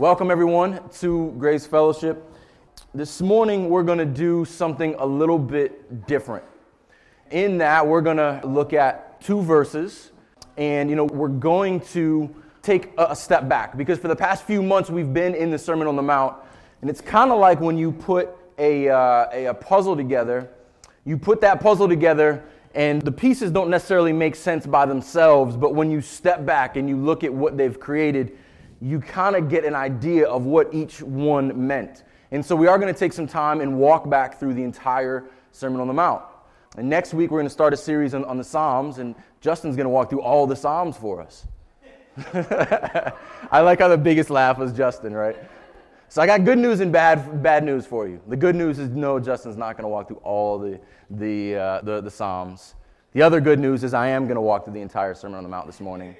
Welcome, everyone, to Grace Fellowship. This morning, we're going to do something a little bit different. In that, we're going to look at two verses, and you know, we're going to take a step back because for the past few months, we've been in the Sermon on the Mount, and it's kind of like when you put a, uh, a, a puzzle together, you put that puzzle together, and the pieces don't necessarily make sense by themselves, but when you step back and you look at what they've created, you kind of get an idea of what each one meant. And so we are going to take some time and walk back through the entire Sermon on the Mount. And next week, we're going to start a series on, on the Psalms, and Justin's going to walk through all the Psalms for us. I like how the biggest laugh was Justin, right? So I got good news and bad, bad news for you. The good news is no, Justin's not going to walk through all the, the, uh, the, the Psalms. The other good news is I am going to walk through the entire Sermon on the Mount this morning.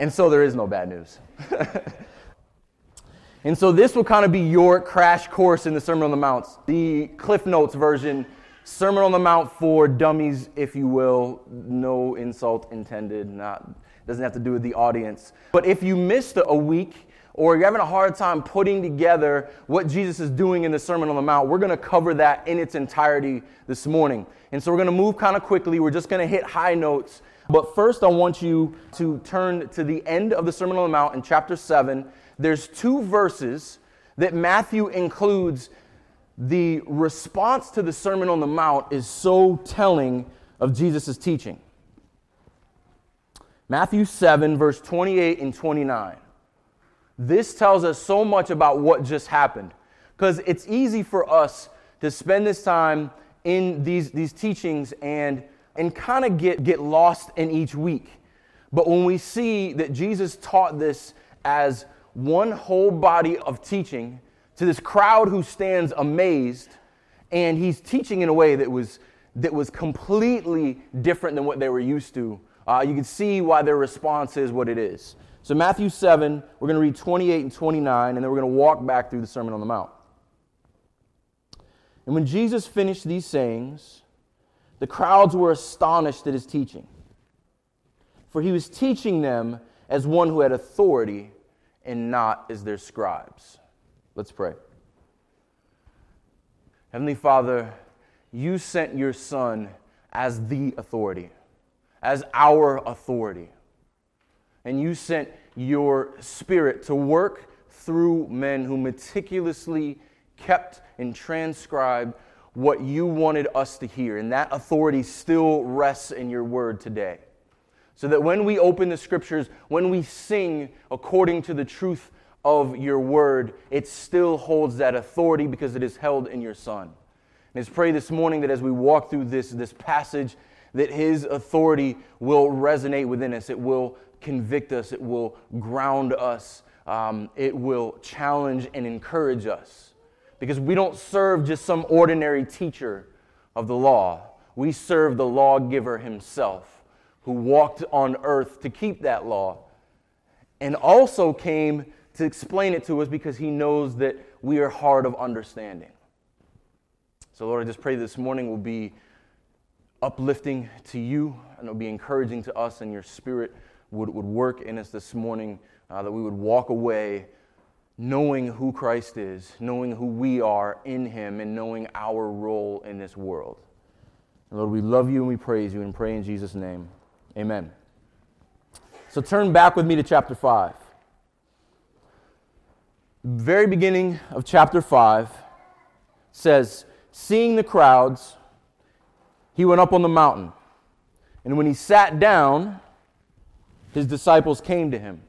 And so there is no bad news. and so this will kind of be your crash course in the Sermon on the Mount, the Cliff Notes version, Sermon on the Mount for dummies, if you will. No insult intended. Not doesn't have to do with the audience. But if you missed a week or you're having a hard time putting together what Jesus is doing in the Sermon on the Mount, we're going to cover that in its entirety this morning. And so we're going to move kind of quickly. We're just going to hit high notes but first, I want you to turn to the end of the Sermon on the Mount in chapter 7. There's two verses that Matthew includes. The response to the Sermon on the Mount is so telling of Jesus' teaching. Matthew 7, verse 28 and 29. This tells us so much about what just happened. Because it's easy for us to spend this time in these, these teachings and and kind of get, get lost in each week. But when we see that Jesus taught this as one whole body of teaching to this crowd who stands amazed, and he's teaching in a way that was, that was completely different than what they were used to, uh, you can see why their response is what it is. So, Matthew 7, we're going to read 28 and 29, and then we're going to walk back through the Sermon on the Mount. And when Jesus finished these sayings, the crowds were astonished at his teaching, for he was teaching them as one who had authority and not as their scribes. Let's pray. Heavenly Father, you sent your Son as the authority, as our authority. And you sent your Spirit to work through men who meticulously kept and transcribed what you wanted us to hear. And that authority still rests in your word today. So that when we open the scriptures, when we sing according to the truth of your word, it still holds that authority because it is held in your Son. And let's pray this morning that as we walk through this, this passage, that his authority will resonate within us. It will convict us. It will ground us. Um, it will challenge and encourage us because we don't serve just some ordinary teacher of the law. We serve the lawgiver himself who walked on earth to keep that law and also came to explain it to us because he knows that we are hard of understanding. So, Lord, I just pray this morning will be uplifting to you and it'll be encouraging to us, and your spirit would, would work in us this morning, uh, that we would walk away knowing who Christ is, knowing who we are in Him, and knowing our role in this world. And Lord, we love you and we praise you and pray in Jesus' name. Amen. So turn back with me to chapter 5. Very beginning of chapter 5 says, Seeing the crowds, he went up on the mountain. And when he sat down, his disciples came to him.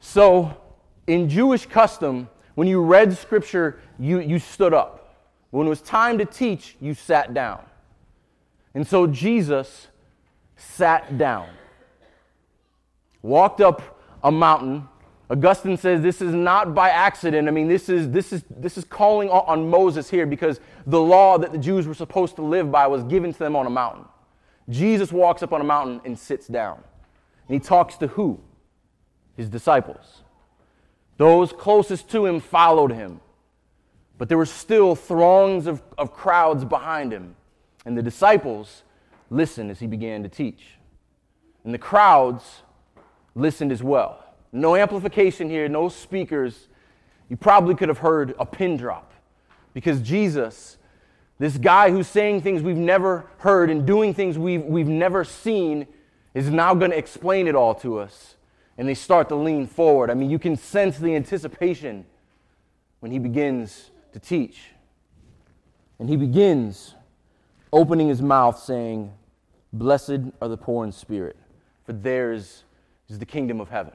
So, in Jewish custom, when you read scripture, you, you stood up. When it was time to teach, you sat down. And so Jesus sat down, walked up a mountain. Augustine says this is not by accident. I mean, this is, this is, this is calling on Moses here because the law that the Jews were supposed to live by was given to them on a mountain. Jesus walks up on a mountain and sits down. And he talks to who? His disciples. Those closest to him followed him. But there were still throngs of, of crowds behind him. And the disciples listened as he began to teach. And the crowds listened as well. No amplification here, no speakers. You probably could have heard a pin drop because Jesus, this guy who's saying things we've never heard and doing things we've, we've never seen, is now going to explain it all to us. And they start to lean forward. I mean, you can sense the anticipation when he begins to teach. And he begins opening his mouth saying, Blessed are the poor in spirit, for theirs is the kingdom of heaven.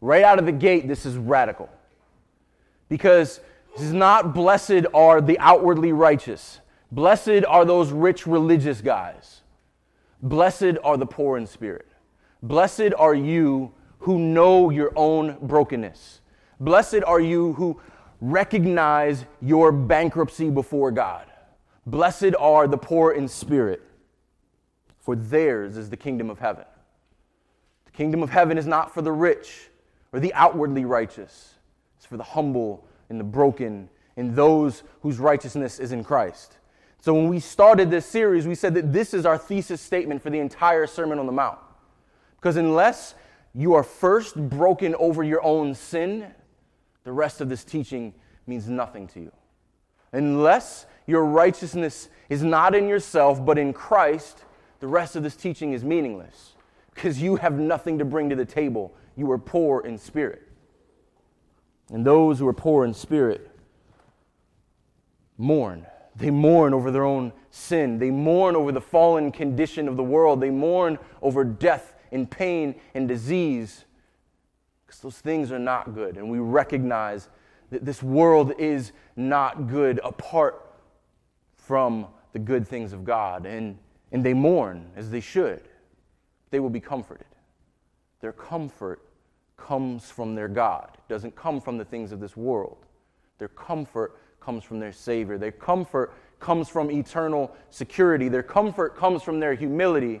Right out of the gate, this is radical. Because this is not blessed are the outwardly righteous. Blessed are those rich religious guys. Blessed are the poor in spirit. Blessed are you who know your own brokenness. Blessed are you who recognize your bankruptcy before God. Blessed are the poor in spirit, for theirs is the kingdom of heaven. The kingdom of heaven is not for the rich or the outwardly righteous, it's for the humble and the broken and those whose righteousness is in Christ. So, when we started this series, we said that this is our thesis statement for the entire Sermon on the Mount. Because unless you are first broken over your own sin, the rest of this teaching means nothing to you. Unless your righteousness is not in yourself, but in Christ, the rest of this teaching is meaningless because you have nothing to bring to the table. You are poor in spirit. And those who are poor in spirit mourn. They mourn over their own sin. They mourn over the fallen condition of the world. They mourn over death and pain and disease because those things are not good. And we recognize that this world is not good apart from the good things of God. And, and they mourn as they should. They will be comforted. Their comfort comes from their God, it doesn't come from the things of this world. Their comfort comes from their Savior. Their comfort comes from eternal security. Their comfort comes from their humility,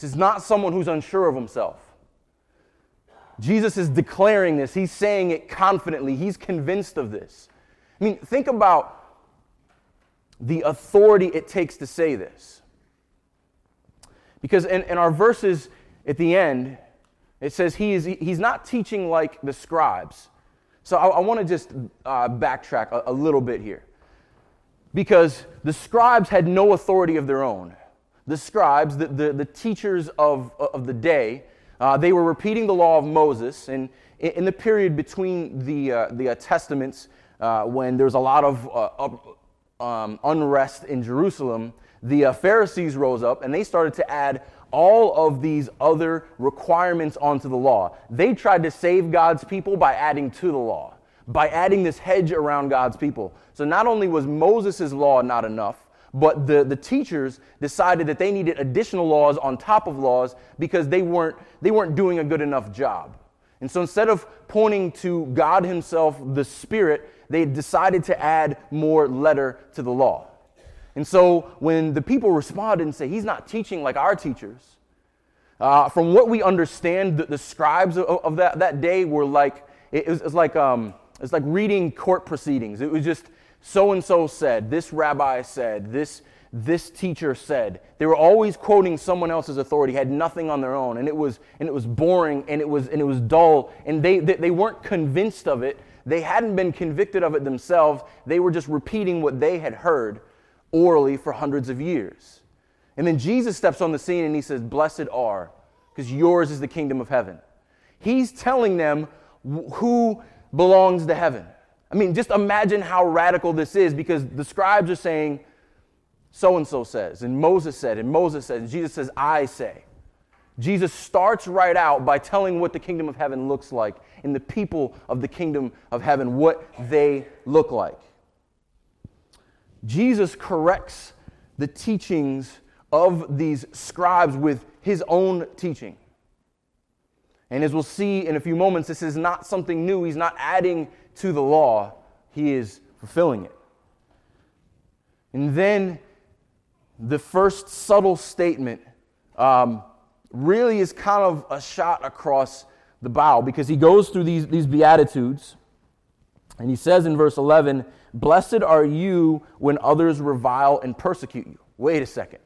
This is not someone who's unsure of himself. Jesus is declaring this. He's saying it confidently. He's convinced of this. I mean, think about the authority it takes to say this. Because in, in our verses at the end, it says he is, he's not teaching like the scribes. So I, I want to just uh, backtrack a, a little bit here. Because the scribes had no authority of their own. The scribes, the, the, the teachers of, of the day, uh, they were repeating the law of Moses. And in, the period between the, uh, the uh, testaments, uh, when there was a lot of uh, um, unrest in Jerusalem, the Pharisees rose up and they started to add all of these other requirements onto the law. They tried to save God's people by adding to the law, by adding this hedge around God's people. So not only was Moses' law not enough, but the, the teachers decided that they needed additional laws on top of laws because they weren't, they weren't doing a good enough job. And so instead of pointing to God Himself, the Spirit, they decided to add more letter to the law. And so when the people responded and say, He's not teaching like our teachers, uh, from what we understand, the, the scribes of, of, that, that day were like, it was, it was like, um, it's like reading court proceedings. It was just so and so said, this rabbi said, this, this teacher said. They were always quoting someone else's authority, had nothing on their own, and it was, and it was boring and it was, and it was dull, and they, they, they weren't convinced of it. They hadn't been convicted of it themselves. They were just repeating what they had heard orally for hundreds of years. And then Jesus steps on the scene and he says, Blessed are, because yours is the kingdom of heaven. He's telling them who belongs to heaven. I mean, just imagine how radical this is because the scribes are saying, so and so says, and Moses said, and Moses says, and Jesus says, I say. Jesus starts right out by telling what the kingdom of heaven looks like and the people of the kingdom of heaven, what they look like. Jesus corrects the teachings of these scribes with his own teaching. And as we'll see in a few moments, this is not something new. He's not adding to the law, he is fulfilling it. And then the first subtle statement um, really is kind of a shot across the bow because he goes through these, these Beatitudes and he says in verse 11, Blessed are you when others revile and persecute you. Wait a second.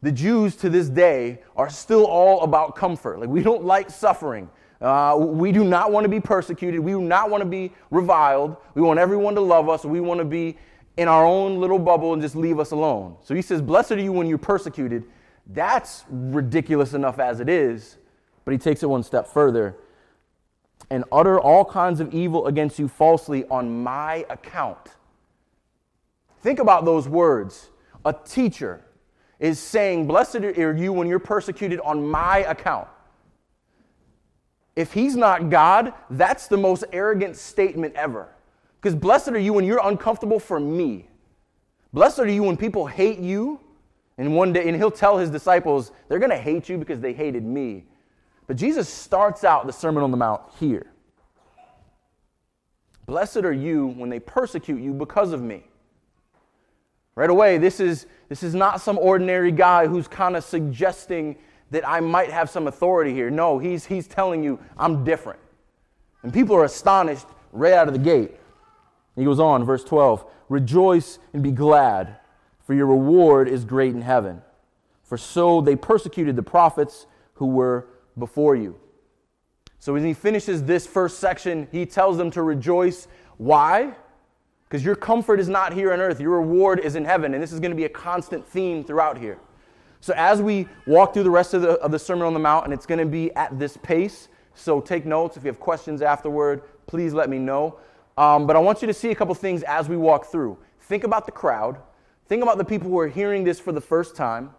The Jews to this day are still all about comfort. Like, we don't like suffering. Uh, we do not want to be persecuted. We do not want to be reviled. We want everyone to love us. We want to be in our own little bubble and just leave us alone. So he says, Blessed are you when you're persecuted. That's ridiculous enough as it is, but he takes it one step further and utter all kinds of evil against you falsely on my account. Think about those words. A teacher is saying, Blessed are you when you're persecuted on my account. If he's not God, that's the most arrogant statement ever. Because blessed are you when you're uncomfortable for me. Blessed are you when people hate you. And one day, and he'll tell his disciples, they're going to hate you because they hated me. But Jesus starts out the Sermon on the Mount here. Blessed are you when they persecute you because of me. Right away, this is, this is not some ordinary guy who's kind of suggesting that I might have some authority here. No, he's, he's telling you, I'm different. And people are astonished right out of the gate. He goes on, verse 12 Rejoice and be glad, for your reward is great in heaven. For so they persecuted the prophets who were before you. So when he finishes this first section, he tells them to rejoice. Why? Because your comfort is not here on earth, your reward is in heaven. And this is going to be a constant theme throughout here. So as we walk through the rest of the, of the Sermon on the Mount, and it's going to be at this pace, so take notes. If you have questions afterward, please let me know. Um, but I want you to see a couple things as we walk through. Think about the crowd. Think about the people who are hearing this for the first time.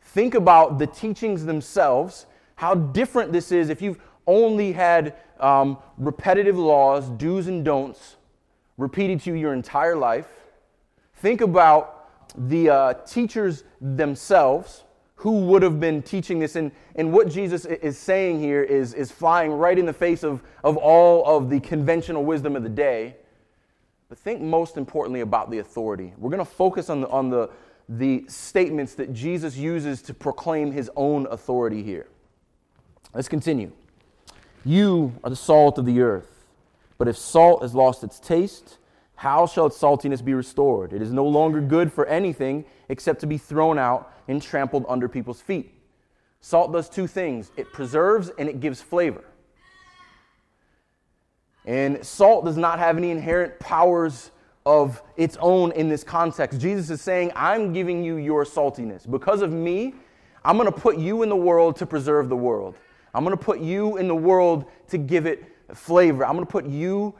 Think about the teachings themselves, how different this is if you've only had um, repetitive laws, do's and don'ts, repeated to you your entire life. Think about the uh, teachers themselves who would have been teaching this. And, and what Jesus is saying here is, is flying right in the face of, of all of the conventional wisdom of the day. But think most importantly about the authority. We're going to focus on the, on the, the statements that Jesus uses to proclaim his own authority here. Let's continue. You are the salt of the earth, but if salt has lost its taste, how shall its saltiness be restored? It is no longer good for anything except to be thrown out and trampled under people's feet. Salt does two things it preserves and it gives flavor. And salt does not have any inherent powers of its own in this context. Jesus is saying, I'm giving you your saltiness. Because of me, I'm going to put you in the world to preserve the world. I'm going to put you in the world to give it flavor. I'm going to put you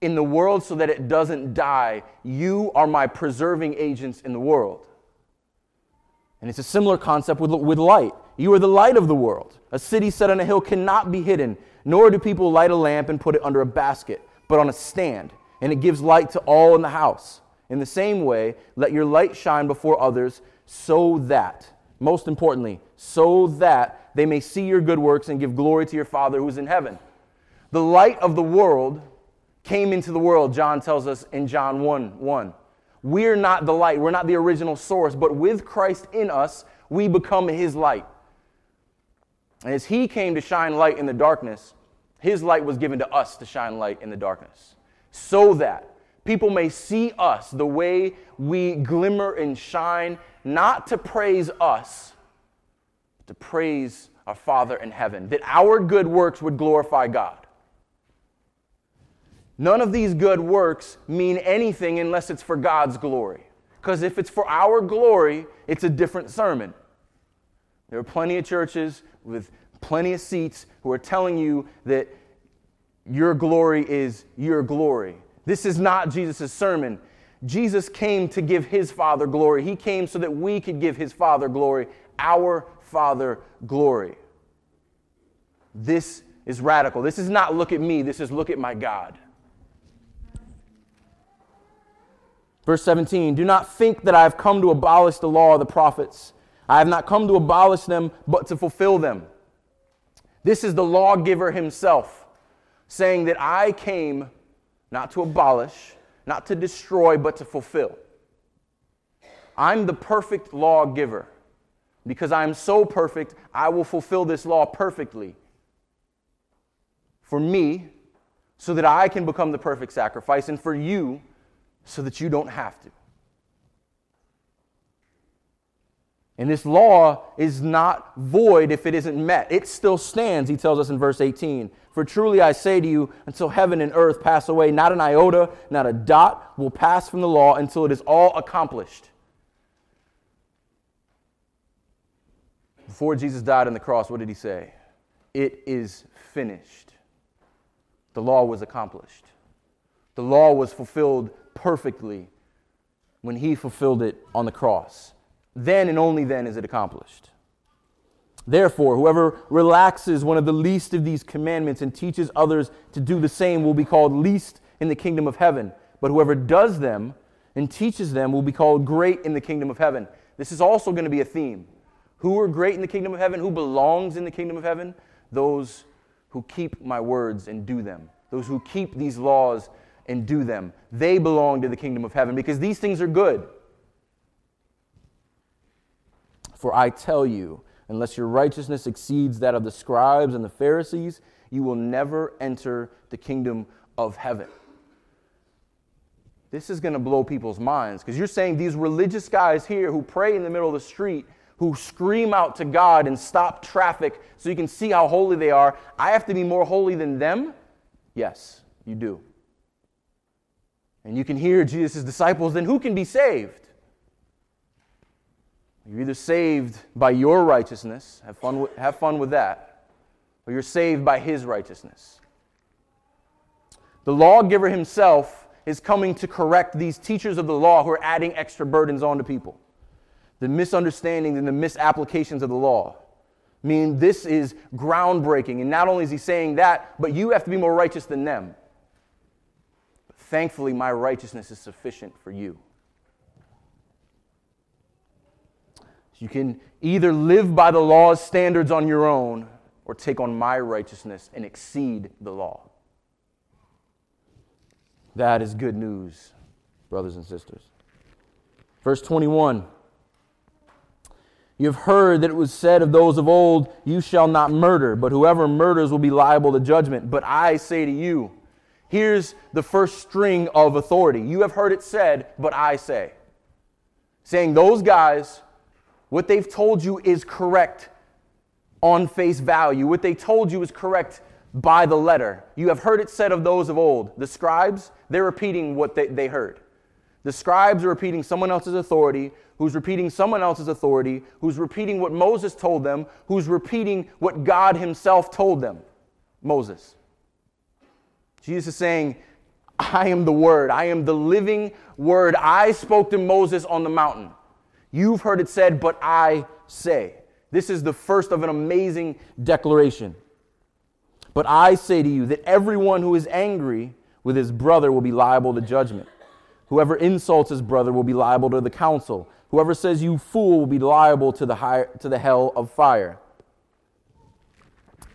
in the world so that it doesn't die. You are my preserving agents in the world. And it's a similar concept with, with light. You are the light of the world. A city set on a hill cannot be hidden, nor do people light a lamp and put it under a basket, but on a stand and it gives light to all in the house. In the same way, let your light shine before others so that, most importantly, so that they may see your good works and give glory to your Father who is in heaven. The light of the world came into the world, John tells us in John 1 1. We're not the light, we're not the original source, but with Christ in us, we become his light. And as he came to shine light in the darkness, his light was given to us to shine light in the darkness so that people may see us the way we glimmer and shine, not to praise us, but to praise our Father in heaven, that our good works would glorify God. None of these good works mean anything unless it's for God's glory. Because if it's for our glory, it's a different sermon. There are plenty of churches with plenty of seats who are telling you that your glory is your glory. This is not Jesus' sermon. Jesus came to give his Father glory. He came so that we could give his Father glory, our Father glory. This is radical. This is not look at me, this is look at my God. Verse 17 Do not think that I have come to abolish the law of the prophets. I have not come to abolish them, but to fulfill them. This is the lawgiver himself saying that I came not to abolish, not to destroy, but to fulfill. I'm the perfect lawgiver. Because I am so perfect, I will fulfill this law perfectly for me so that I can become the perfect sacrifice, and for you so that you don't have to. And this law is not void if it isn't met. It still stands, he tells us in verse 18. For truly I say to you, until heaven and earth pass away, not an iota, not a dot will pass from the law until it is all accomplished. Before Jesus died on the cross, what did he say? It is finished. The law was accomplished. The law was fulfilled perfectly when he fulfilled it on the cross. Then and only then is it accomplished. Therefore, whoever relaxes one of the least of these commandments and teaches others to do the same will be called least in the kingdom of heaven. But whoever does them and teaches them will be called great in the kingdom of heaven. This is also going to be a theme. Who are great in the kingdom of heaven? Who belongs in the kingdom of heaven? Those who keep my words and do them. Those who keep these laws and do them. They belong to the kingdom of heaven because these things are good. For I tell you, unless your righteousness exceeds that of the scribes and the Pharisees, you will never enter the kingdom of heaven. This is going to blow people's minds because you're saying these religious guys here who pray in the middle of the street, who scream out to God and stop traffic so you can see how holy they are, I have to be more holy than them? Yes, you do. And you can hear Jesus' disciples, then who can be saved? You're either saved by your righteousness, have fun with, have fun with that, or you're saved by his righteousness. The lawgiver himself is coming to correct these teachers of the law who are adding extra burdens onto people. The misunderstandings and the misapplications of the law. I mean, this is groundbreaking. And not only is he saying that, but you have to be more righteous than them. Thankfully, my righteousness is sufficient for you. You can either live by the law's standards on your own or take on my righteousness and exceed the law. That is good news, brothers and sisters. Verse 21 You have heard that it was said of those of old, You shall not murder, but whoever murders will be liable to judgment. But I say to you, Here's the first string of authority. You have heard it said, but I say. Saying those guys what they've told you is correct on face value. What they told you is correct by the letter. You have heard it said of those of old. The scribes, they're repeating what they, they heard. The scribes are repeating someone else's authority, who's repeating someone else's authority, who's repeating what Moses told them, who's repeating what God Himself told them. Moses. Jesus is saying, I am the Word. I am the living Word. I spoke to Moses on the mountain. You've heard it said, but I say. This is the first of an amazing declaration. But I say to you that everyone who is angry with his brother will be liable to judgment. Whoever insults his brother will be liable to the council. Whoever says you fool will be liable to the, high, to the hell of fire.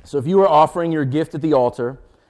So if you are offering your gift at the altar,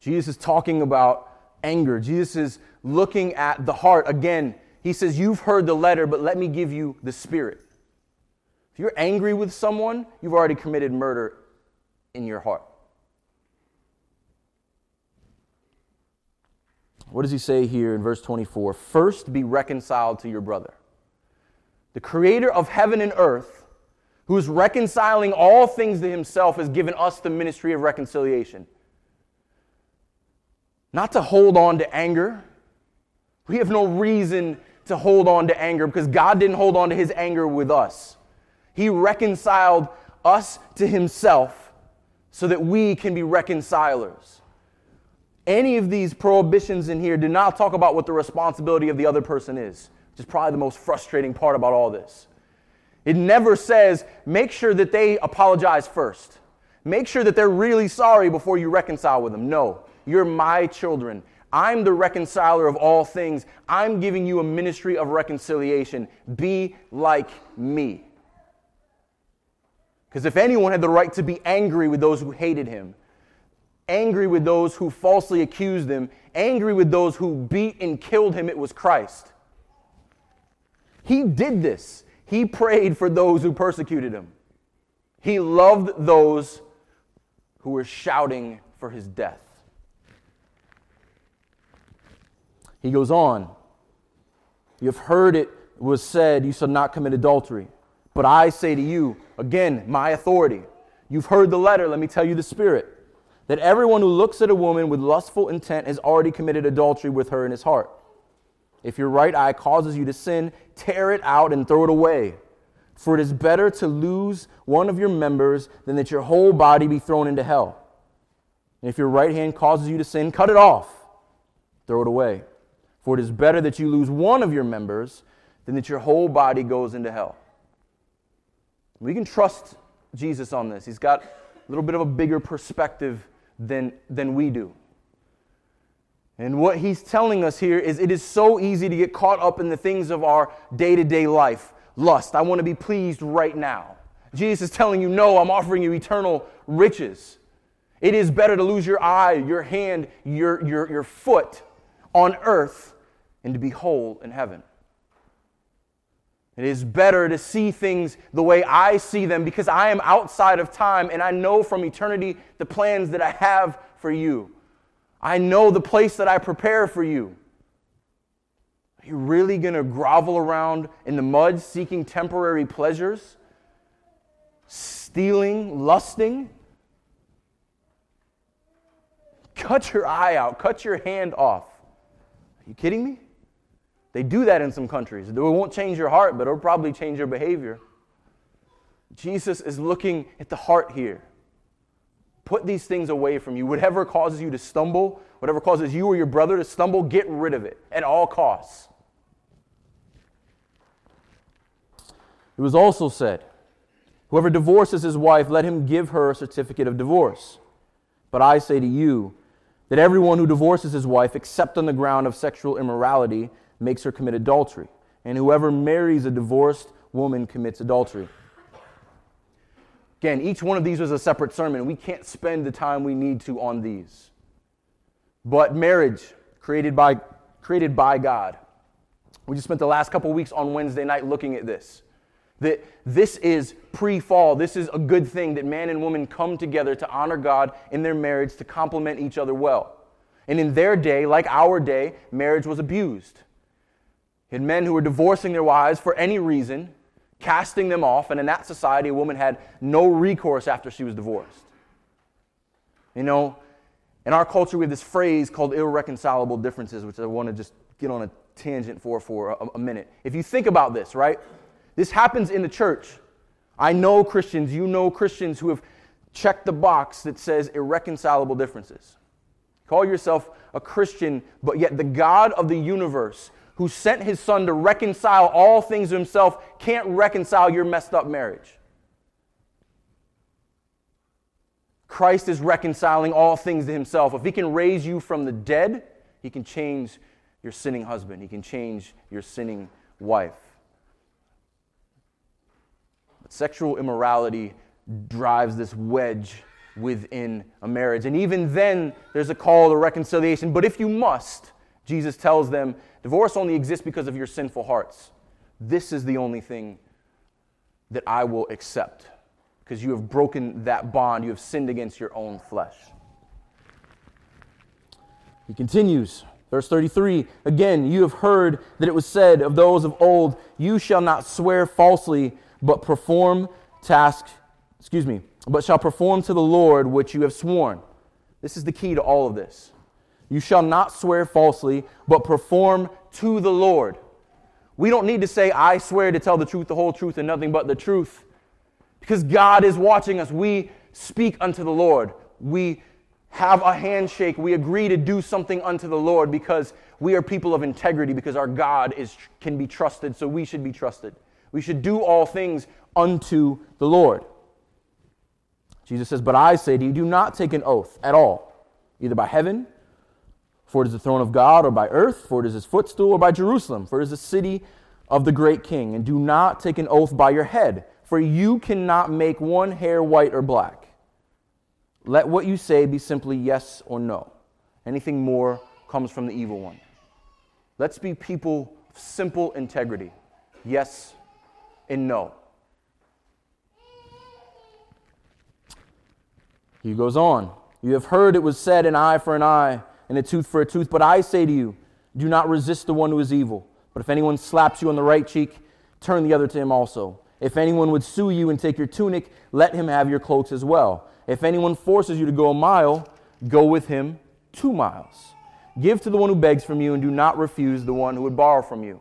Jesus is talking about anger. Jesus is looking at the heart. Again, he says, You've heard the letter, but let me give you the spirit. If you're angry with someone, you've already committed murder in your heart. What does he say here in verse 24? First, be reconciled to your brother. The creator of heaven and earth, who is reconciling all things to himself, has given us the ministry of reconciliation. Not to hold on to anger. We have no reason to hold on to anger because God didn't hold on to his anger with us. He reconciled us to himself so that we can be reconcilers. Any of these prohibitions in here do not talk about what the responsibility of the other person is, which is probably the most frustrating part about all this. It never says, make sure that they apologize first. Make sure that they're really sorry before you reconcile with them. No, you're my children. I'm the reconciler of all things. I'm giving you a ministry of reconciliation. Be like me. Because if anyone had the right to be angry with those who hated him, angry with those who falsely accused him, angry with those who beat and killed him, it was Christ. He did this. He prayed for those who persecuted him. He loved those who were shouting for his death. He goes on. You have heard it was said, You shall not commit adultery. But I say to you, again, my authority. You've heard the letter, let me tell you the spirit. That everyone who looks at a woman with lustful intent has already committed adultery with her in his heart. If your right eye causes you to sin, tear it out and throw it away. For it is better to lose one of your members than that your whole body be thrown into hell. And if your right hand causes you to sin, cut it off, throw it away. For it is better that you lose one of your members than that your whole body goes into hell. We can trust Jesus on this. He's got a little bit of a bigger perspective than, than we do. And what he's telling us here is it is so easy to get caught up in the things of our day to day life lust. I want to be pleased right now. Jesus is telling you, no, I'm offering you eternal riches. It is better to lose your eye, your hand, your, your, your foot on earth and to be whole in heaven. It is better to see things the way I see them because I am outside of time and I know from eternity the plans that I have for you. I know the place that I prepare for you. Are you really going to grovel around in the mud seeking temporary pleasures? Stealing, lusting? Cut your eye out, cut your hand off. You kidding me? They do that in some countries. It won't change your heart, but it'll probably change your behavior. Jesus is looking at the heart here. Put these things away from you. Whatever causes you to stumble, whatever causes you or your brother to stumble, get rid of it at all costs. It was also said, Whoever divorces his wife, let him give her a certificate of divorce. But I say to you that everyone who divorces his wife, except on the ground of sexual immorality, makes her commit adultery. And whoever marries a divorced woman commits adultery. Again, each one of these was a separate sermon. We can't spend the time we need to on these. But marriage, created by, created by God. We just spent the last couple weeks on Wednesday night looking at this. That this is pre fall. This is a good thing that man and woman come together to honor God in their marriage, to complement each other well. And in their day, like our day, marriage was abused. Had men who were divorcing their wives for any reason, casting them off, and in that society, a woman had no recourse after she was divorced. You know, in our culture, we have this phrase called irreconcilable differences, which I want to just get on a tangent for for a, a minute. If you think about this, right? This happens in the church. I know Christians, you know Christians who have checked the box that says irreconcilable differences. Call yourself a Christian, but yet the God of the universe who sent his son to reconcile all things to himself can't reconcile your messed up marriage. Christ is reconciling all things to himself. If he can raise you from the dead, he can change your sinning husband, he can change your sinning wife. Sexual immorality drives this wedge within a marriage. And even then, there's a call to reconciliation. But if you must, Jesus tells them Divorce only exists because of your sinful hearts. This is the only thing that I will accept because you have broken that bond. You have sinned against your own flesh. He continues, verse 33 Again, you have heard that it was said of those of old, You shall not swear falsely, but perform task, excuse me, but shall perform to the Lord which you have sworn. This is the key to all of this. You shall not swear falsely, but perform to the Lord. We don't need to say, I swear to tell the truth, the whole truth, and nothing but the truth. Because God is watching us. We speak unto the Lord. We have a handshake. We agree to do something unto the Lord because we are people of integrity, because our God is, can be trusted, so we should be trusted. We should do all things unto the Lord. Jesus says, But I say to you, do not take an oath at all, either by heaven, for it is the throne of God, or by earth, for it is his footstool, or by Jerusalem, for it is the city of the great king. And do not take an oath by your head, for you cannot make one hair white or black. Let what you say be simply yes or no. Anything more comes from the evil one. Let's be people of simple integrity. Yes and no. He goes on. You have heard it was said, an eye for an eye and a tooth for a tooth. But I say to you, do not resist the one who is evil. But if anyone slaps you on the right cheek, turn the other to him also. If anyone would sue you and take your tunic, let him have your cloaks as well. If anyone forces you to go a mile, go with him two miles. Give to the one who begs from you, and do not refuse the one who would borrow from you.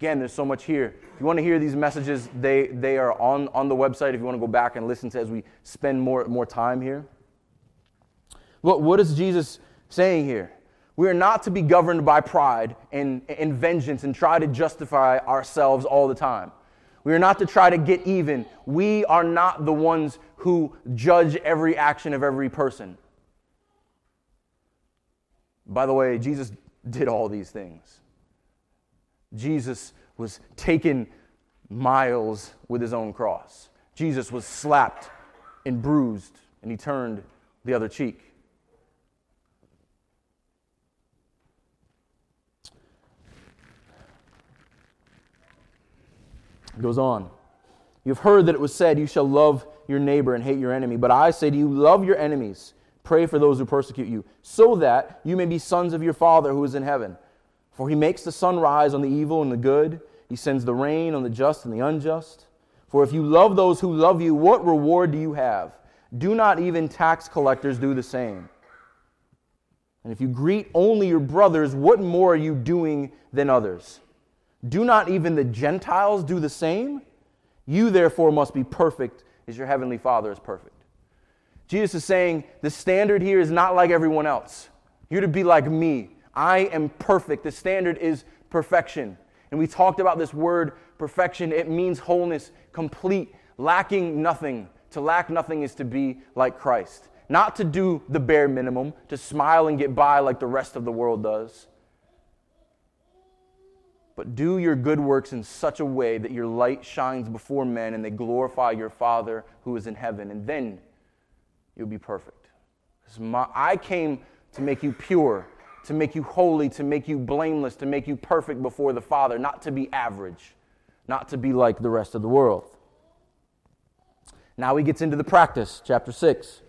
Again, there's so much here. If you want to hear these messages, they, they are on, on the website if you want to go back and listen to as we spend more, more time here. What, what is Jesus saying here? We are not to be governed by pride and, and vengeance and try to justify ourselves all the time. We are not to try to get even. We are not the ones who judge every action of every person. By the way, Jesus did all these things. Jesus was taken miles with his own cross. Jesus was slapped and bruised, and he turned the other cheek. It goes on. You've heard that it was said, You shall love your neighbor and hate your enemy. But I say to you, love your enemies, pray for those who persecute you, so that you may be sons of your Father who is in heaven. For he makes the sun rise on the evil and the good, he sends the rain on the just and the unjust. For if you love those who love you, what reward do you have? Do not even tax collectors do the same? And if you greet only your brothers, what more are you doing than others? Do not even the Gentiles do the same? You therefore must be perfect as your heavenly Father is perfect. Jesus is saying the standard here is not like everyone else. You're to be like me. I am perfect. The standard is perfection. And we talked about this word perfection. It means wholeness, complete, lacking nothing. To lack nothing is to be like Christ. Not to do the bare minimum, to smile and get by like the rest of the world does. But do your good works in such a way that your light shines before men and they glorify your Father who is in heaven. And then you'll be perfect. My, I came to make you pure, to make you holy, to make you blameless, to make you perfect before the Father, not to be average, not to be like the rest of the world. Now he gets into the practice, chapter 6.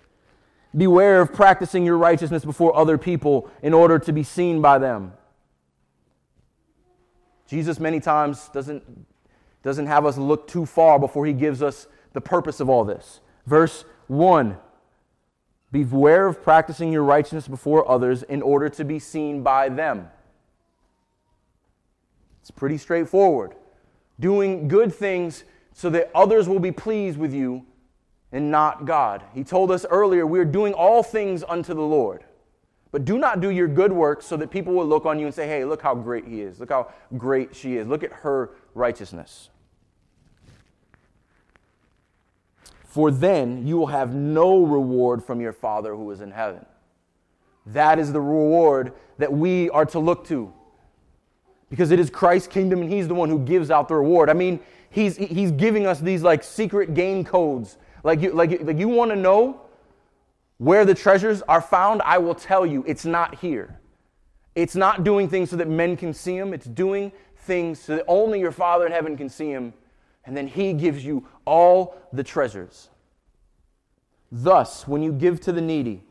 Beware of practicing your righteousness before other people in order to be seen by them. Jesus, many times, doesn't, doesn't have us look too far before he gives us the purpose of all this. Verse 1 Beware of practicing your righteousness before others in order to be seen by them. It's pretty straightforward. Doing good things so that others will be pleased with you and not God. He told us earlier, we are doing all things unto the Lord. But do not do your good works so that people will look on you and say, hey, look how great he is. Look how great she is. Look at her righteousness. For then you will have no reward from your Father who is in heaven. That is the reward that we are to look to. Because it is Christ's kingdom and he's the one who gives out the reward. I mean, he's, he's giving us these like secret game codes. Like you, like, like you want to know where the treasures are found, I will tell you, it's not here. It's not doing things so that men can see them, it's doing things so that only your Father in heaven can see them, and then He gives you all the treasures. Thus, when you give to the needy,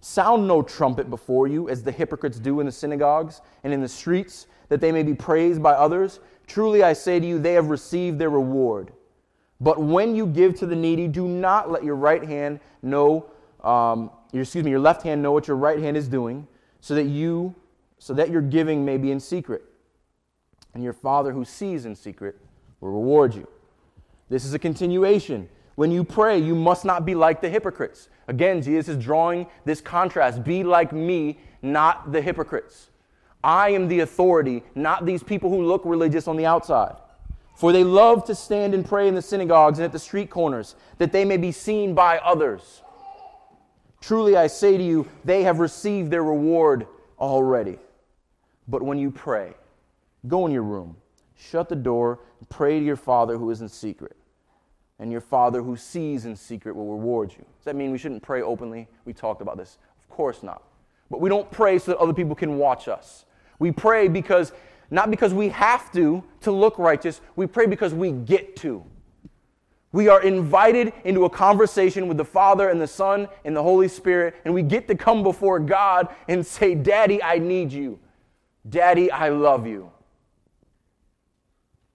sound no trumpet before you, as the hypocrites do in the synagogues and in the streets, that they may be praised by others. Truly I say to you, they have received their reward. But when you give to the needy, do not let your right hand know um, your, excuse me, your left hand know what your right hand is doing, so that you, so that your giving may be in secret, and your Father who sees in secret will reward you. This is a continuation. When you pray, you must not be like the hypocrites. Again, Jesus is drawing this contrast. Be like me, not the hypocrites. I am the authority, not these people who look religious on the outside. For they love to stand and pray in the synagogues and at the street corners, that they may be seen by others. Truly I say to you, they have received their reward already. But when you pray, go in your room, shut the door, pray to your Father who is in secret. And your Father who sees in secret will reward you. Does that mean we shouldn't pray openly? We talked about this. Of course not. But we don't pray so that other people can watch us. We pray because, not because we have to, to look righteous, we pray because we get to. We are invited into a conversation with the Father and the Son and the Holy Spirit, and we get to come before God and say, Daddy, I need you. Daddy, I love you.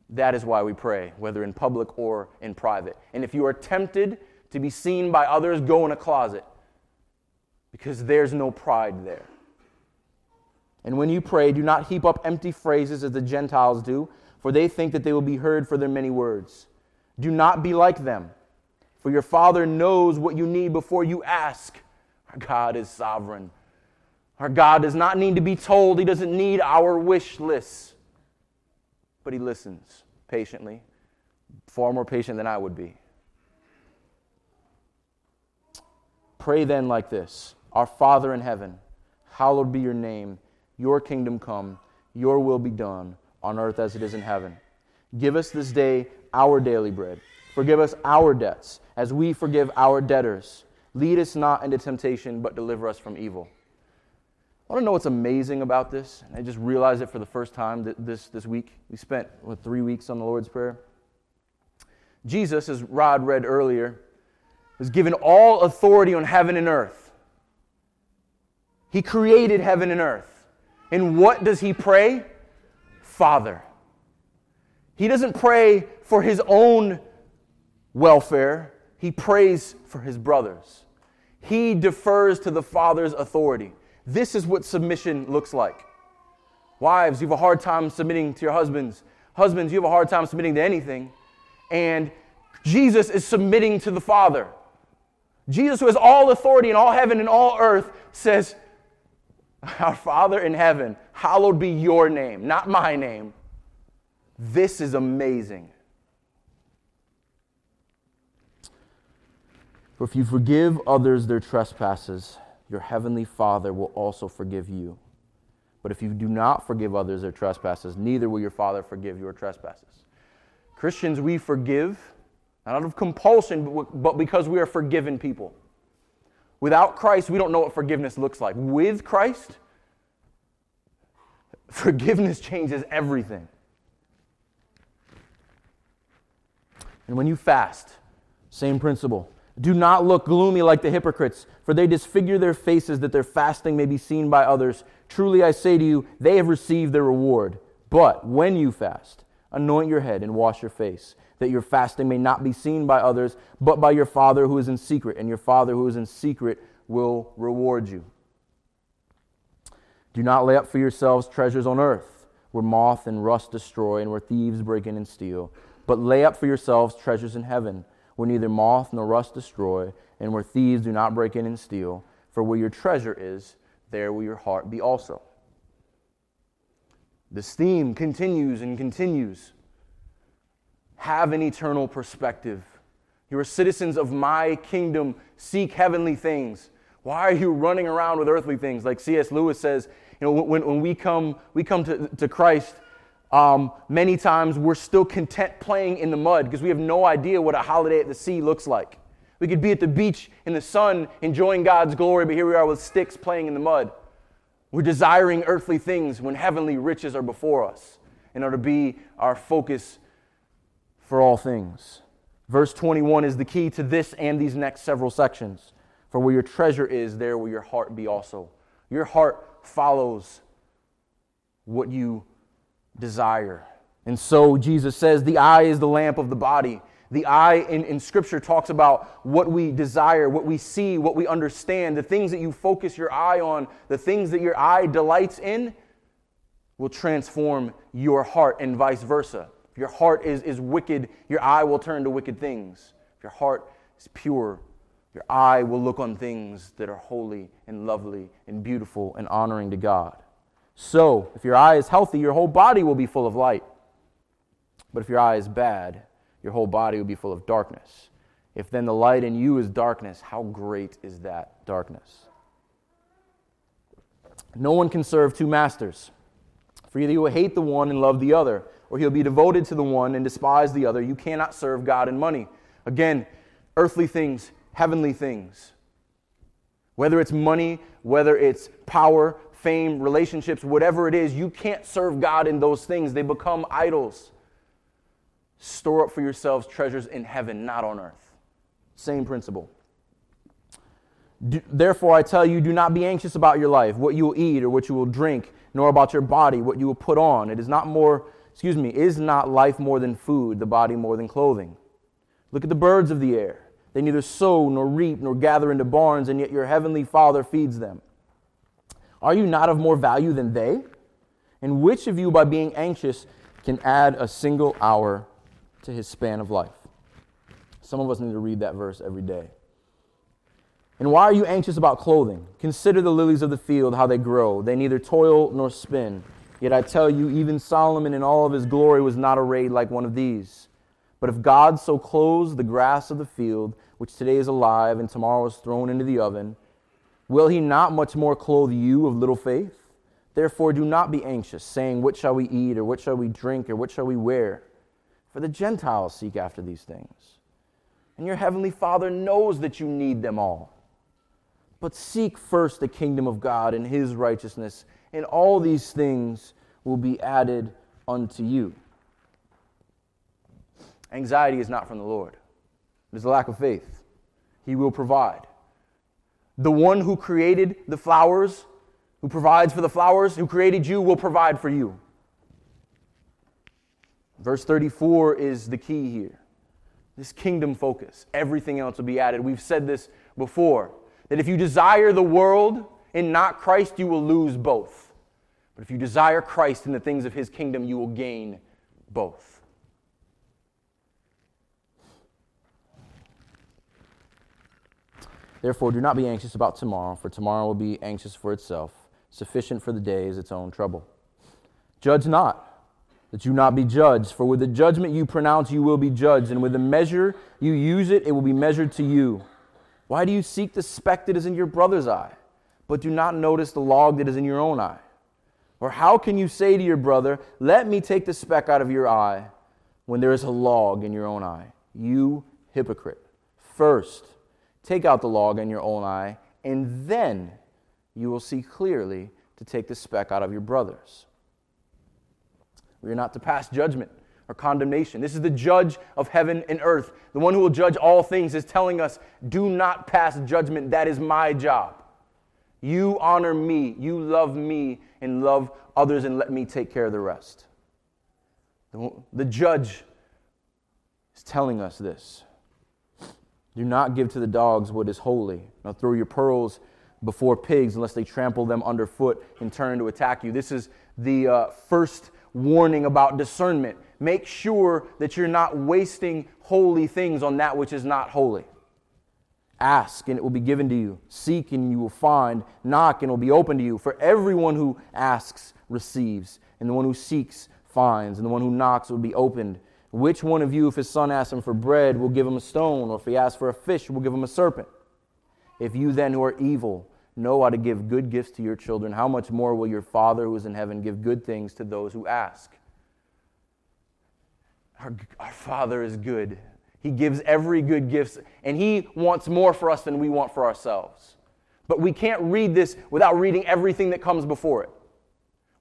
That is why we pray, whether in public or in private. And if you are tempted to be seen by others, go in a closet because there's no pride there. And when you pray, do not heap up empty phrases as the Gentiles do, for they think that they will be heard for their many words. Do not be like them, for your Father knows what you need before you ask. Our God is sovereign. Our God does not need to be told, He doesn't need our wish lists but he listens patiently, far more patient than I would be. Pray then like this Our Father in heaven, hallowed be your name, your kingdom come, your will be done on earth as it is in heaven. Give us this day our daily bread. Forgive us our debts as we forgive our debtors. Lead us not into temptation, but deliver us from evil. I want to know what's amazing about this. I just realized it for the first time this, this week. We spent what, three weeks on the Lord's Prayer. Jesus, as Rod read earlier, is given all authority on heaven and earth. He created heaven and earth. And what does he pray? Father. He doesn't pray for his own welfare, he prays for his brothers. He defers to the Father's authority. This is what submission looks like. Wives, you have a hard time submitting to your husbands. Husbands, you have a hard time submitting to anything. And Jesus is submitting to the Father. Jesus, who has all authority in all heaven and all earth, says, Our Father in heaven, hallowed be your name, not my name. This is amazing. For if you forgive others their trespasses, your heavenly Father will also forgive you. But if you do not forgive others their trespasses, neither will your Father forgive your trespasses. Christians, we forgive, not out of compulsion, but because we are forgiven people. Without Christ, we don't know what forgiveness looks like. With Christ, forgiveness changes everything. And when you fast, same principle. Do not look gloomy like the hypocrites, for they disfigure their faces that their fasting may be seen by others. Truly I say to you, they have received their reward. But when you fast, anoint your head and wash your face, that your fasting may not be seen by others, but by your Father who is in secret, and your Father who is in secret will reward you. Do not lay up for yourselves treasures on earth, where moth and rust destroy, and where thieves break in and steal, but lay up for yourselves treasures in heaven where neither moth nor rust destroy, and where thieves do not break in and steal. For where your treasure is, there will your heart be also. This theme continues and continues. Have an eternal perspective. You are citizens of my kingdom. Seek heavenly things. Why are you running around with earthly things? Like C.S. Lewis says, you know, when, when we come, we come to, to Christ, um, many times we're still content playing in the mud because we have no idea what a holiday at the sea looks like. We could be at the beach in the sun enjoying God's glory, but here we are with sticks playing in the mud. We're desiring earthly things when heavenly riches are before us in order to be our focus for all things. Verse 21 is the key to this and these next several sections. For where your treasure is, there will your heart be also. Your heart follows what you desire. And so Jesus says the eye is the lamp of the body. The eye in, in Scripture talks about what we desire, what we see, what we understand, the things that you focus your eye on, the things that your eye delights in will transform your heart and vice versa. If your heart is, is wicked, your eye will turn to wicked things. If your heart is pure, your eye will look on things that are holy and lovely and beautiful and honoring to God. So, if your eye is healthy, your whole body will be full of light. But if your eye is bad, your whole body will be full of darkness. If then the light in you is darkness, how great is that darkness? No one can serve two masters. For either you will hate the one and love the other, or he'll be devoted to the one and despise the other. You cannot serve God and money. Again, earthly things, heavenly things. Whether it's money, whether it's power, fame, relationships, whatever it is, you can't serve God in those things. They become idols. Store up for yourselves treasures in heaven, not on earth. Same principle. Do, therefore, I tell you, do not be anxious about your life, what you will eat or what you will drink, nor about your body, what you will put on. It is not more, excuse me, is not life more than food, the body more than clothing? Look at the birds of the air. They neither sow nor reap nor gather into barns, and yet your heavenly Father feeds them. Are you not of more value than they? And which of you, by being anxious, can add a single hour to his span of life? Some of us need to read that verse every day. And why are you anxious about clothing? Consider the lilies of the field, how they grow. They neither toil nor spin. Yet I tell you, even Solomon in all of his glory was not arrayed like one of these. But if God so clothes the grass of the field, which today is alive and tomorrow is thrown into the oven, will he not much more clothe you of little faith? Therefore, do not be anxious, saying, What shall we eat, or what shall we drink, or what shall we wear? For the Gentiles seek after these things. And your heavenly Father knows that you need them all. But seek first the kingdom of God and his righteousness, and all these things will be added unto you. Anxiety is not from the Lord, it is a lack of faith. He will provide. The one who created the flowers, who provides for the flowers, who created you, will provide for you. Verse 34 is the key here. This kingdom focus. Everything else will be added. We've said this before that if you desire the world and not Christ, you will lose both. But if you desire Christ and the things of his kingdom, you will gain both. Therefore, do not be anxious about tomorrow, for tomorrow will be anxious for itself. Sufficient for the day is its own trouble. Judge not, that you not be judged, for with the judgment you pronounce, you will be judged, and with the measure you use it, it will be measured to you. Why do you seek the speck that is in your brother's eye, but do not notice the log that is in your own eye? Or how can you say to your brother, Let me take the speck out of your eye, when there is a log in your own eye? You hypocrite. First, take out the log in your own eye, and then you will see clearly to take the speck out of your brother's. We are not to pass judgment or condemnation. This is the judge of heaven and earth. The one who will judge all things is telling us, do not pass judgment. That is my job. You honor me, you love me, and love others, and let me take care of the rest. The judge is telling us this. Do not give to the dogs what is holy. Now throw your pearls before pigs unless they trample them underfoot and turn to attack you. This is the uh, first warning about discernment. Make sure that you're not wasting holy things on that which is not holy. Ask and it will be given to you. Seek and you will find. Knock and it will be open to you. For everyone who asks receives, and the one who seeks finds, and the one who knocks will be opened. Which one of you, if his son asks him for bread, will give him a stone, or if he asks for a fish, will give him a serpent? If you then, who are evil, know how to give good gifts to your children, how much more will your Father who is in heaven give good things to those who ask? Our, our Father is good. He gives every good gift, and He wants more for us than we want for ourselves. But we can't read this without reading everything that comes before it.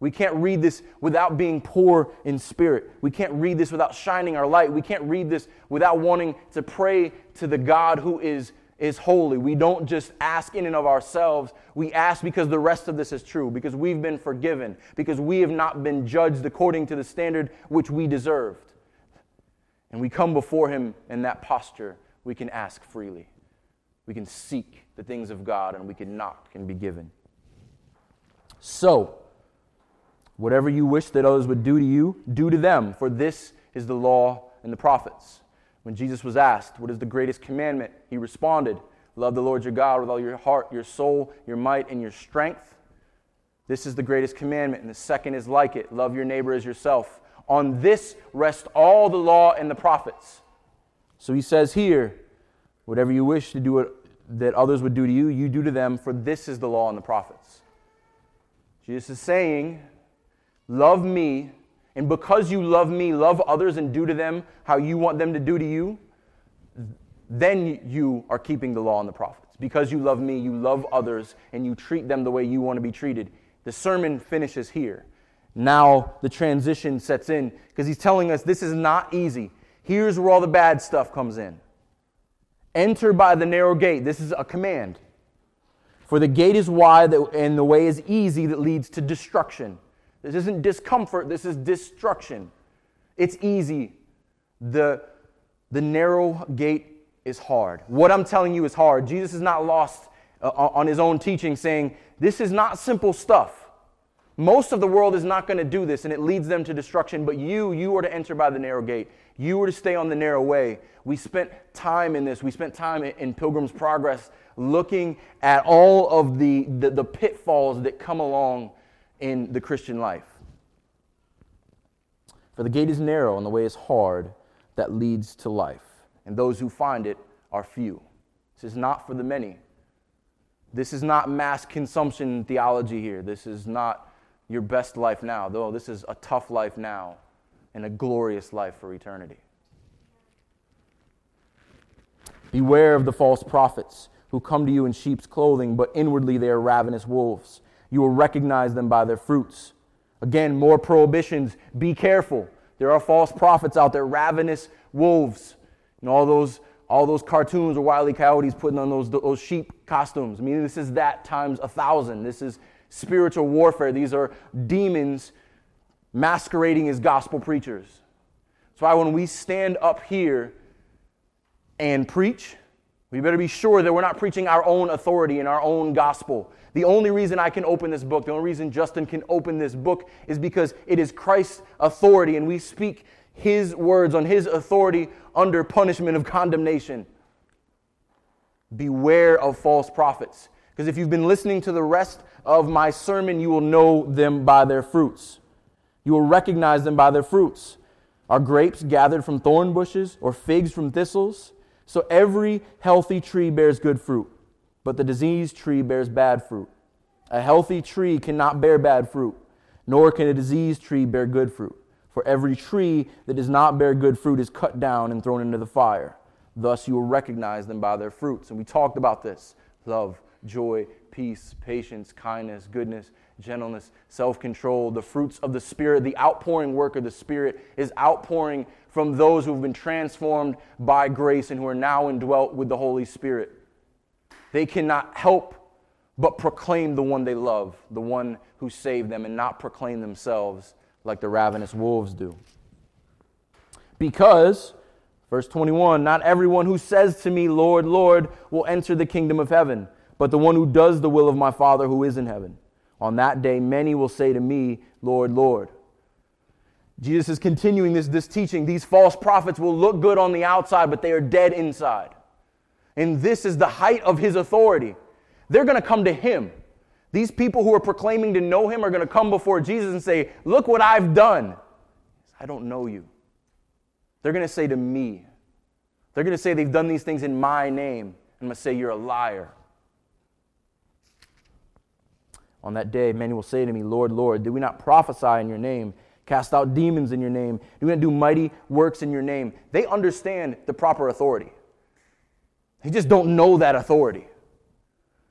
We can't read this without being poor in spirit. We can't read this without shining our light. We can't read this without wanting to pray to the God who is, is holy. We don't just ask in and of ourselves. We ask because the rest of this is true, because we've been forgiven, because we have not been judged according to the standard which we deserved. And we come before Him in that posture, we can ask freely. We can seek the things of God, and we can knock and be given. So, whatever you wish that others would do to you, do to them, for this is the law and the prophets. When Jesus was asked, What is the greatest commandment? He responded, Love the Lord your God with all your heart, your soul, your might, and your strength. This is the greatest commandment. And the second is like it love your neighbor as yourself. On this rest all the law and the prophets. So he says here, Whatever you wish to do it, that others would do to you, you do to them, for this is the law and the prophets. Jesus is saying, Love me, and because you love me, love others and do to them how you want them to do to you, then you are keeping the law and the prophets. Because you love me, you love others, and you treat them the way you want to be treated. The sermon finishes here. Now the transition sets in because he's telling us this is not easy. Here's where all the bad stuff comes in. Enter by the narrow gate. This is a command. For the gate is wide and the way is easy that leads to destruction. This isn't discomfort, this is destruction. It's easy. The, the narrow gate is hard. What I'm telling you is hard. Jesus is not lost uh, on his own teaching, saying, This is not simple stuff. Most of the world is not going to do this and it leads them to destruction, but you, you are to enter by the narrow gate. You are to stay on the narrow way. We spent time in this. We spent time in Pilgrim's Progress looking at all of the, the, the pitfalls that come along in the Christian life. For the gate is narrow and the way is hard that leads to life, and those who find it are few. This is not for the many. This is not mass consumption theology here. This is not your best life now, though this is a tough life now and a glorious life for eternity. Beware of the false prophets who come to you in sheep's clothing, but inwardly they are ravenous wolves. You will recognize them by their fruits. Again, more prohibitions. Be careful. There are false prophets out there, ravenous wolves. And all those, all those cartoons or wily coyotes putting on those, those sheep costumes. I mean, this is that times a thousand. This is spiritual warfare. These are demons masquerading as gospel preachers. That's why when we stand up here and preach, we better be sure that we're not preaching our own authority and our own gospel. The only reason I can open this book, the only reason Justin can open this book is because it is Christ's authority and we speak his words on his authority under punishment of condemnation. Beware of false prophets. Because if you've been listening to the rest of my sermon, you will know them by their fruits. You will recognize them by their fruits. Are grapes gathered from thorn bushes or figs from thistles? So every healthy tree bears good fruit, but the diseased tree bears bad fruit. A healthy tree cannot bear bad fruit, nor can a diseased tree bear good fruit. For every tree that does not bear good fruit is cut down and thrown into the fire. Thus you will recognize them by their fruits. And we talked about this love, joy, peace, patience, kindness, goodness, gentleness, self control. The fruits of the Spirit, the outpouring work of the Spirit is outpouring from those who have been transformed by grace and who are now indwelt with the Holy Spirit. They cannot help but proclaim the one they love, the one who saved them, and not proclaim themselves like the ravenous wolves do. Because, verse 21, not everyone who says to me, Lord, Lord, will enter the kingdom of heaven, but the one who does the will of my Father who is in heaven. On that day, many will say to me, Lord, Lord. Jesus is continuing this, this teaching. These false prophets will look good on the outside, but they are dead inside. And this is the height of his authority. They're going to come to him. These people who are proclaiming to know him are going to come before Jesus and say, Look what I've done. I don't know you. They're going to say to me, They're going to say they've done these things in my name. I'm going to say, You're a liar. On that day, many will say to me, Lord, Lord, did we not prophesy in your name? cast out demons in your name, You're going do mighty works in your name. They understand the proper authority. They just don't know that authority.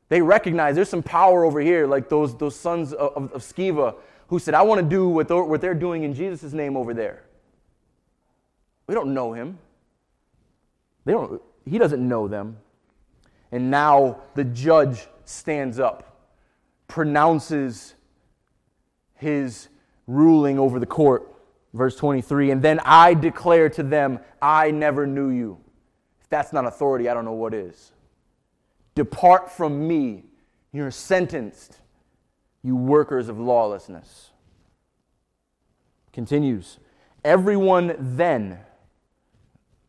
They recognize there's some power over here, like those, those sons of, of, of Sceva who said, I want to do what they're, what they're doing in Jesus' name over there. We don't know him. They don't, he doesn't know them. And now the judge stands up, pronounces his ruling over the court. Verse 23 And then I declare to them, I never knew you. If that's not authority, I don't know what is. Depart from me. You're sentenced, you workers of lawlessness. Continues. Everyone then,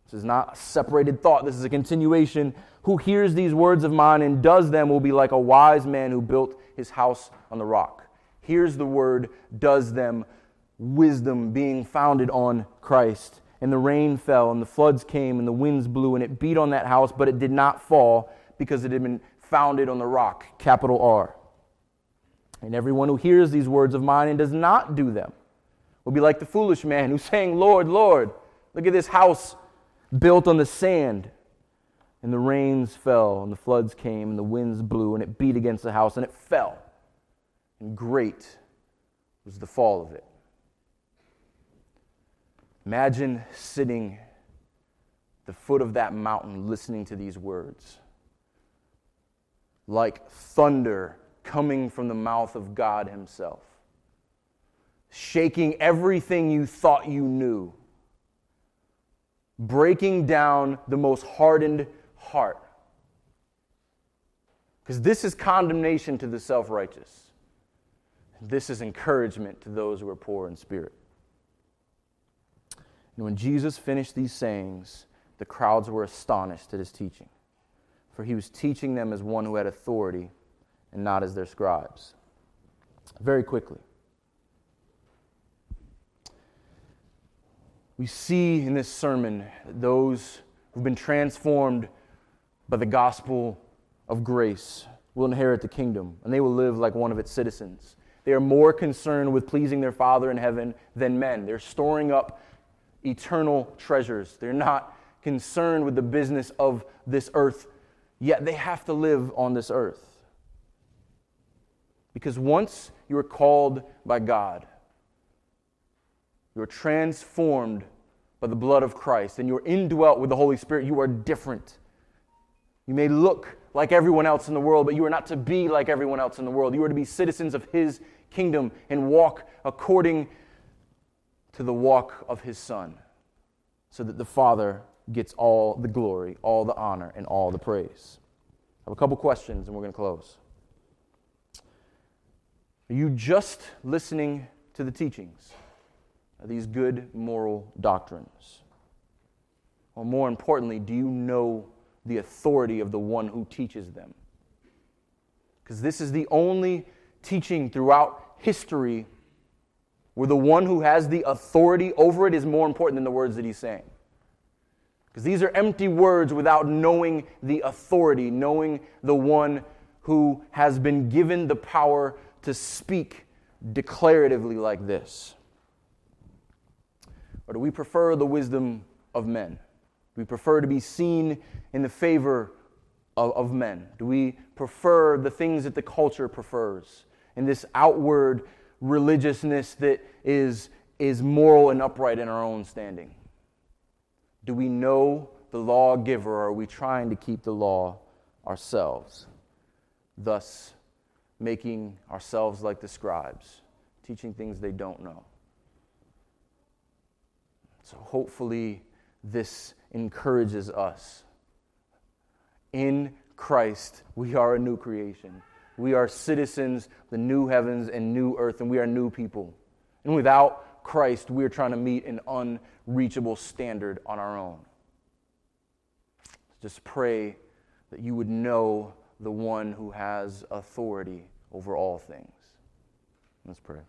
This is not a separated thought, this is a continuation. Who hears these words of mine and does them will be like a wise man who built his house on the rock. Here's the word, does them, wisdom being founded on Christ. And the rain fell, and the floods came, and the winds blew, and it beat on that house, but it did not fall because it had been founded on the rock, capital R. And everyone who hears these words of mine and does not do them will be like the foolish man who's saying, Lord, Lord, look at this house built on the sand. And the rains fell, and the floods came, and the winds blew, and it beat against the house, and it fell. And great was the fall of it. Imagine sitting at the foot of that mountain listening to these words. Like thunder coming from the mouth of God Himself, shaking everything you thought you knew breaking down the most hardened heart. Because this is condemnation to the self righteous. This is encouragement to those who are poor in spirit. And when Jesus finished these sayings, the crowds were astonished at his teaching, for he was teaching them as one who had authority and not as their scribes. Very quickly, we see in this sermon those who've been transformed by the gospel of grace will inherit the kingdom, and they will live like one of its citizens. They are more concerned with pleasing their Father in heaven than men. They're storing up eternal treasures. They're not concerned with the business of this earth, yet they have to live on this earth. Because once you are called by God, you are transformed by the blood of Christ and you're indwelt with the Holy Spirit. You are different. You may look like everyone else in the world, but you are not to be like everyone else in the world. You are to be citizens of His kingdom and walk according to the walk of His Son, so that the Father gets all the glory, all the honor, and all the praise. I have a couple questions and we're going to close. Are you just listening to the teachings? Are these good moral doctrines? Or more importantly, do you know the authority of the one who teaches them? Because this is the only teaching throughout history where the one who has the authority over it is more important than the words that he's saying. Because these are empty words without knowing the authority, knowing the one who has been given the power to speak declaratively like this. Or do we prefer the wisdom of men? We prefer to be seen in the favor of, of men? Do we prefer the things that the culture prefers? And this outward religiousness that is, is moral and upright in our own standing? Do we know the lawgiver, or are we trying to keep the law ourselves? Thus, making ourselves like the scribes, teaching things they don't know. So hopefully, this encourages us. In Christ, we are a new creation. We are citizens the new heavens and new earth, and we are new people. And without Christ, we are trying to meet an unreachable standard on our own. Just pray that you would know the one who has authority over all things. Let's pray.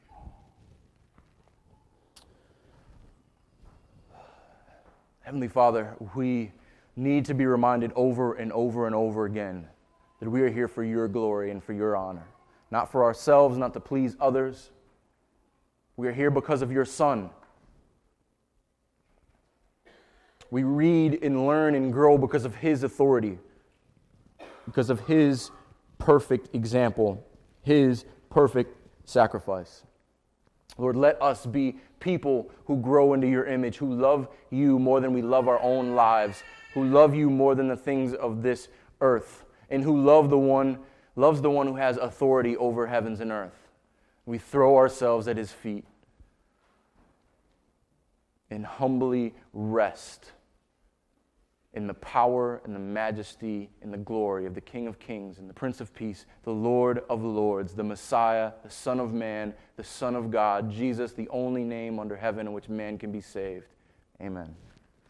Heavenly Father, we need to be reminded over and over and over again that we are here for your glory and for your honor, not for ourselves, not to please others. We are here because of your Son. We read and learn and grow because of his authority, because of his perfect example, his perfect sacrifice. Lord, let us be people who grow into your image, who love you more than we love our own lives, who love you more than the things of this earth, and who love the one loves the one who has authority over heavens and earth. We throw ourselves at his feet and humbly rest in the power and the majesty and the glory of the King of Kings and the Prince of Peace, the Lord of Lords, the Messiah, the Son of Man, the Son of God, Jesus, the only name under heaven in which man can be saved. Amen.